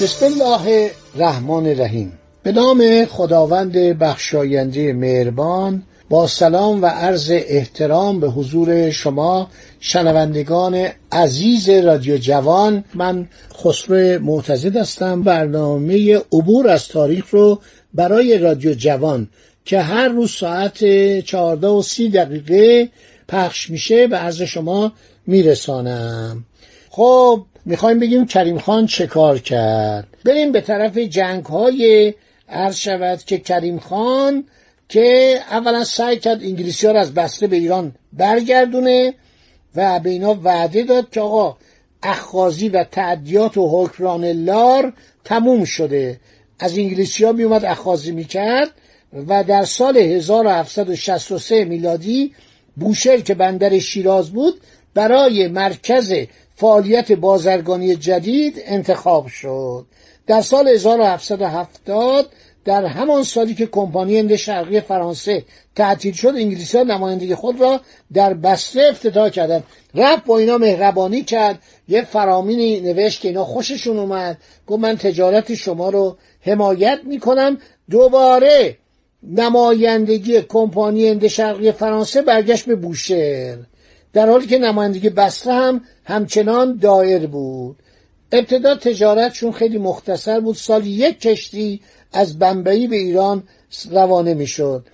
بسم الله الرحمن الرحیم. به نام خداوند بخشاینده مهربان با سلام و عرض احترام به حضور شما شنوندگان عزیز رادیو جوان. من خسرو معتزد هستم. برنامه عبور از تاریخ رو برای رادیو جوان که هر روز ساعت چهارده و سی دقیقه پخش میشه به عرض شما میرسانم. خب می‌خوایم بگیم کریم خان چه کار کرد؟ بریم به طرف جنگ های عرض شود که کریم خان که اولا سعی کرد انگلیسی ها رو از بسته به ایران برگردونه و به اینا وعده داد که آقا اخخازی و تعدیات و حکران لار تموم شده. از انگلیسی ها میومد اخخازی می‌کرد و در سال 1763 میلادی بوشهر که بندر شیراز بود برای مرکز فعالیت بازرگانی جدید انتخاب شد. در سال 1770 در همان سالی که کمپانی هند شرقی فرانسه تعطیل شد انگلیسی ها نمایندگی خود را در بسته افتتاح کردند. رفت با اینا مهربانی کرد. یه فرامینی نوشت که اینا خوششون اومد. گفت من تجارت شما رو حمایت می‌کنم. دوباره نمایندگی کمپانی هند شرقی فرانسه برگشت به بوشهر. در حالی که نمایندگی بسته هم همچنان دایر بود. ابتدا تجارتشون خیلی مختصر بود. سال یک کشتی از بمبئی به ایران روانه می‌شد.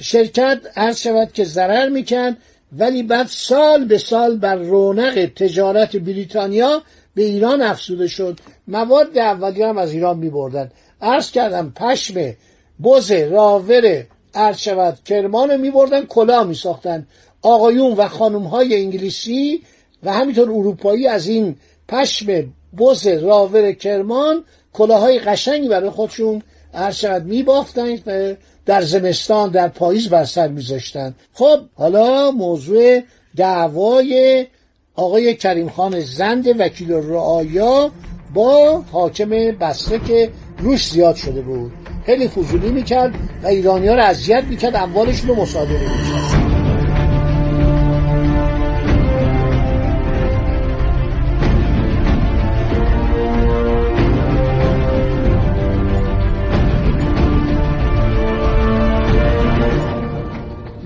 شرکت عرض شود که ضرر می‌کرد ولی بعد سال به سال بر رونق تجارت بریتانیا به ایران افزوده شد. مواد اولیه هم از ایران میبردن. عرض کردم پشم بز راور عرض شود کرمان میبردن کلاه میساختن. آقایون و خانم های انگلیسی و همینطور اروپایی از این پشم بز راور کرمان کلاهای قشنگی برای خودشون هر شود و در زمستان در پاییز بر سر میذاشتن. خب حالا موضوع دعوای آقای کریم خان زند وکیل رعایا با حاکم بسته که روش زیاد شده بود. خیلی فضولی می‌کرد و ایرانی ها رو اذیت می‌کرد اموالشون رو مصادره می‌کرد.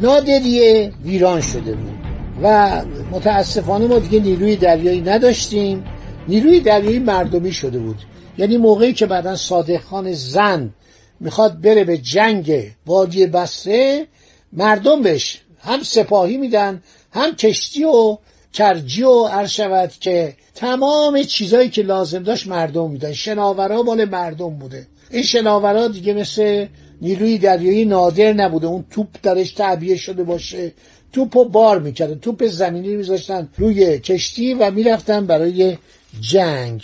نادریه ویران شده بود. و متاسفانه ما دیگه نیروی دریایی نداشتیم. نیروی دریایی مردمی شده بود. یعنی موقعی که بعدا صادق خان زن می‌خواد بره به جنگ وادی بسره مردم بهش هم سپاهی میدن هم کشتی و کرجی و عرض شود که تمام چیزایی که لازم داشت مردم میدن. شناورا مال مردم بوده. این شناورا دیگه مثل نیروی دریایی نادر نبوده. اون توپ درش تعبیه شده باشه. توپ و بار می‌کردن. توپ زمینی میذاشتن روی کشتی و می‌رفتن برای جنگ.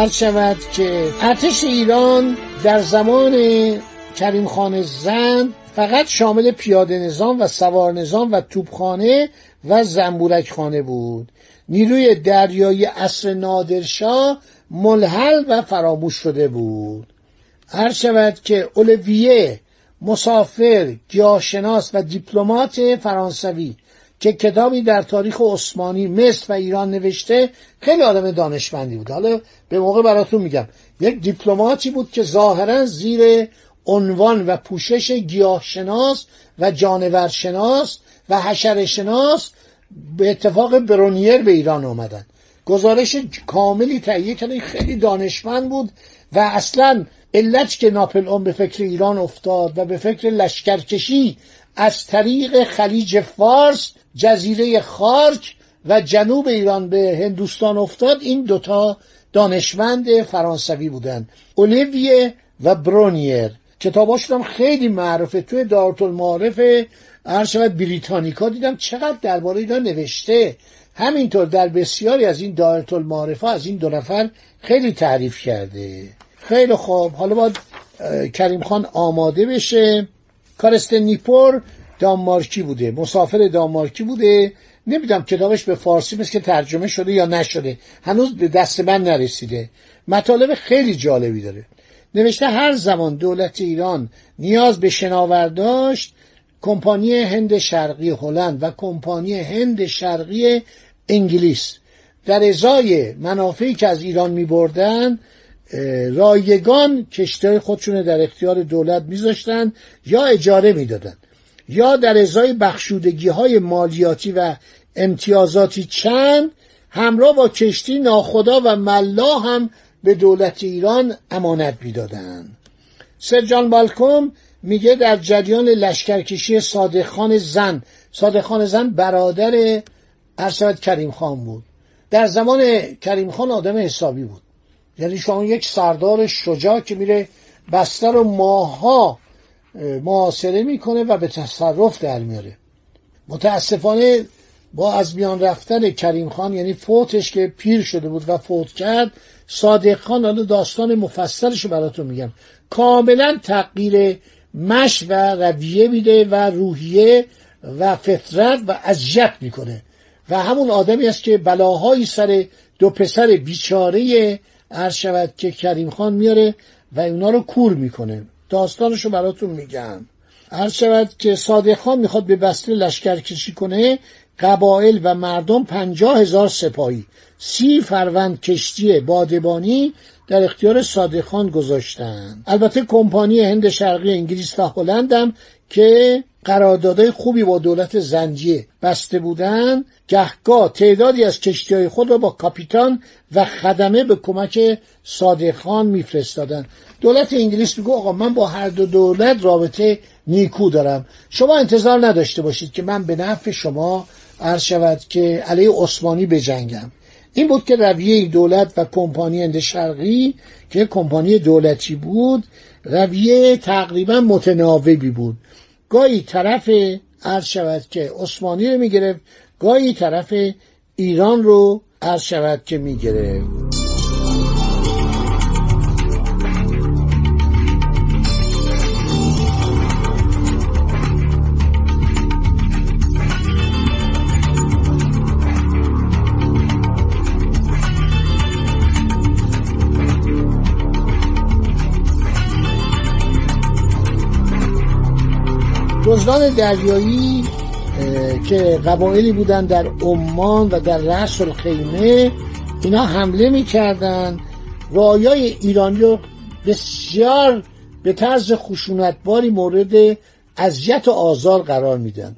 عرض شود که ارتش ایران در زمان کریم خان زن فقط شامل پیاده نظام و سوار نظام و توپخانه و زنبورک خانه بود. نیروی دریایی اصر نادرشاه ملحل و فراموش شده بود. هر شود که اولویه مسافر گیاهشناس و دیپلمات فرانسوی که کتابی در تاریخ عثمانی مصر و ایران نوشته خیلی آدم دانشمندی بود. حالا به موقع براتون میگم. یک دیپلماتی بود که ظاهرا زیر عنوان و پوشش گیاهشناس و جانورشناس و حشرشناس به اتفاق برونیر به ایران آمدن. گزارش کاملی تهیه کردن خیلی دانشمند بود و اصلا علت که ناپل اون به فکر ایران افتاد و به فکر لشکرکشی از طریق خلیج فارس جزیره خارک و جنوب ایران به هندوستان افتاد. این دوتا دانشمند فرانسوی بودن اولیویه و برونیر. کتاباشون هم خیلی معروفه. توی دارت المعارف هر شود بریتانیکا دیدم چقدر درباره اینا نوشته. همینطور در بسیاری از این دارت المعارف از این دو نفر خیلی تعریف کرده. خیلی خوب. حالا باید کریم خان آماده بشه. کارست نیپور دانمارکی بوده مسافر دانمارکی بوده. نمی‌دونم کتابش به فارسی مثل که ترجمه شده یا نشده. هنوز به دست من نرسیده. مطالب خیلی جالبی داره. نوشته هر زمان دولت ایران نیاز به شناور داشت کمپانی هند شرقی هلند و کمپانی هند شرقی انگلیس. در ازای منافعی که از ایران می بردن رایگان کشتای خودشون در اختیار دولت میذاشتن یا اجاره می‌دادن. یا در ازای بخشودگی های مالیاتی و امتیازاتی چند همراه با کشتی ناخدا و ملا هم به دولت ایران امانت می‌دادند. سر جان بالکوم میگه در جریان لشکرکشی صادق خان زن صادق خان زن برادر ارشد کریم خان بود. در زمان کریم خان آدم حسابی بود. یعنی شما یک سردار شجاع که میره بستر و ماها محاصره می‌کنه و به تصرف در میاره. متاسفانه با از میان رفتن کریم خان یعنی فوتش که پیر شده بود و فوت کرد صادق خان حالا داستان مفصلش رو براتون میگم. کاملا تغییر مش و رویه میده و روحیه و فطرت و اذیت می‌کنه. و همون آدمی است که بلاهایی سر دو پسر بیچاره عرض که کریم خان میاره و اونا رو کور می‌کنه. داستانش رو براتون میگم. عرض شود که صادق خان می‌خواد به بسته لشکر کشی کنه قبایل و مردم پنجاه هزار سپاهی سی فروند کشتی بادبانی در اختیار صادق خان گذاشتن. البته کمپانی هند شرقی انگلیس و هلند هم که قراردادهای خوبی با دولت زنجیه بسته بودن گهگاه تعدادی از کشتی های خود را با کاپیتان و خدمه به کمک صادق خان میفرستادن. دولت انگلیس میگه آقا من با هر دو دولت رابطه نیکو دارم. شما انتظار نداشته باشید که من به نفع شما عرض شود که علیه عثمانی بجنگم. این بود که رویه دولت و کمپانی هند شرقی که کمپانی دولتی بود رویه تقریبا متناوبی بود. گاهی طرف عرض شود که عثمانی رو می‌گرفت گاهی طرف ایران رو عرض شود که می‌گرفت. دزدان دریایی که قبایلی بودن در عمان و در رأس الخیمه اینا حمله می‌کردن. رایای ایرانی رو بسیار به طرز خشونتباری مورد اذیت و آزار قرار میدن.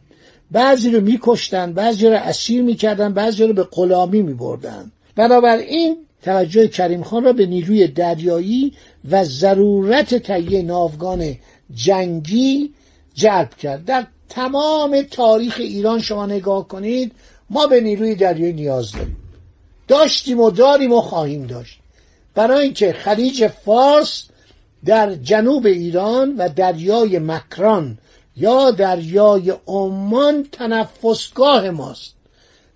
بعضی رو میکشتن بعضی رو اسیر می‌کردن بعضی رو به غلامی میبردن. بنابراین توجه کریم خان را به نیروی دریایی و ضرورت تهیه ناوگان جنگی جلب کرد. در تمام تاریخ ایران شما نگاه کنید ما به نیروی دریایی نیاز داریم. داشتیم و داریم و خواهیم داشت. برای اینکه خلیج فارس در جنوب ایران و دریای مکران یا دریای عمان تنفسگاه ماست.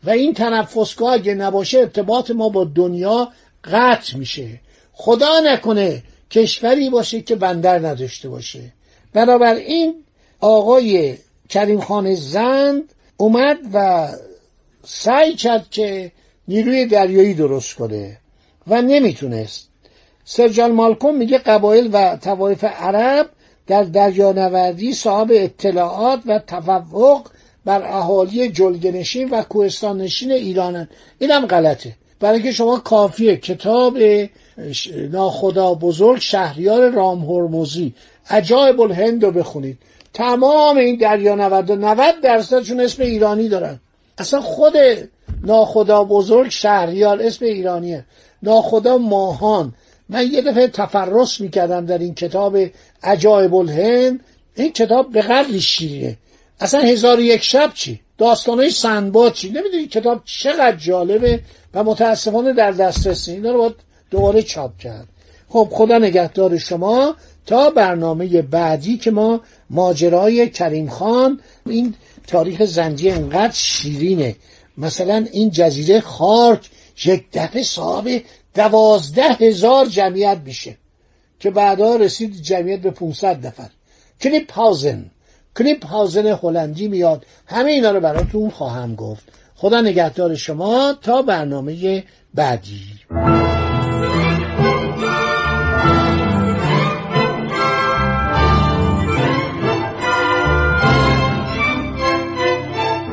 و این تنفسگاه اگه نباشه ارتباط ما با دنیا قطع میشه. خدا نکنه کشوری باشه که بندر نداشته باشه. بنابراین آقای کریم خان زند اومد و سعی کرد که نیروی دریایی درست کنه و نمی‌تونست. سرجان مالکوم میگه قبایل و توایف عرب در دریانوردی صاحب اطلاعات و تفوق بر اهالی جلگنشین و کوهستان نشین ایرانن اینم غلطه. برای اینکه شما کافیه. کتاب ناخدا بزرگ شهریار رام هرموزی عجایب الهند رو بخونید. تمام این دریانوردا 90 درصدشون اسم ایرانی دارن. اصلا خود ناخدا بزرگ شهریار اسم ایرانیه. ناخدا ماهان. من یه دفعه تفرس می‌کردم در این کتاب عجایب الهند این کتاب به قدری شیریه اصلا هزار یک شب چی؟ داستانهای سندباد چی؟ نمی‌دونی کتاب چقدر جالبه و متاسفانه در دسترس اینا رو باید دوباره چاپ کرد. خب خدا نگهدار شما. تا برنامه بعدی که ما ماجرای کریم خان این تاریخ زنجی انقدر شیرینه. مثلا این جزیره خارک یک دفعه صاحب دوازده هزار جمعیت میشه که بعدا رسید جمعیت به 500 نفر. کلیپ هاوزن کلیپ هاوزن هلندی میاد. همه اینا رو براتون خواهم گفت. خدا نگهدار شما. تا برنامه بعدی.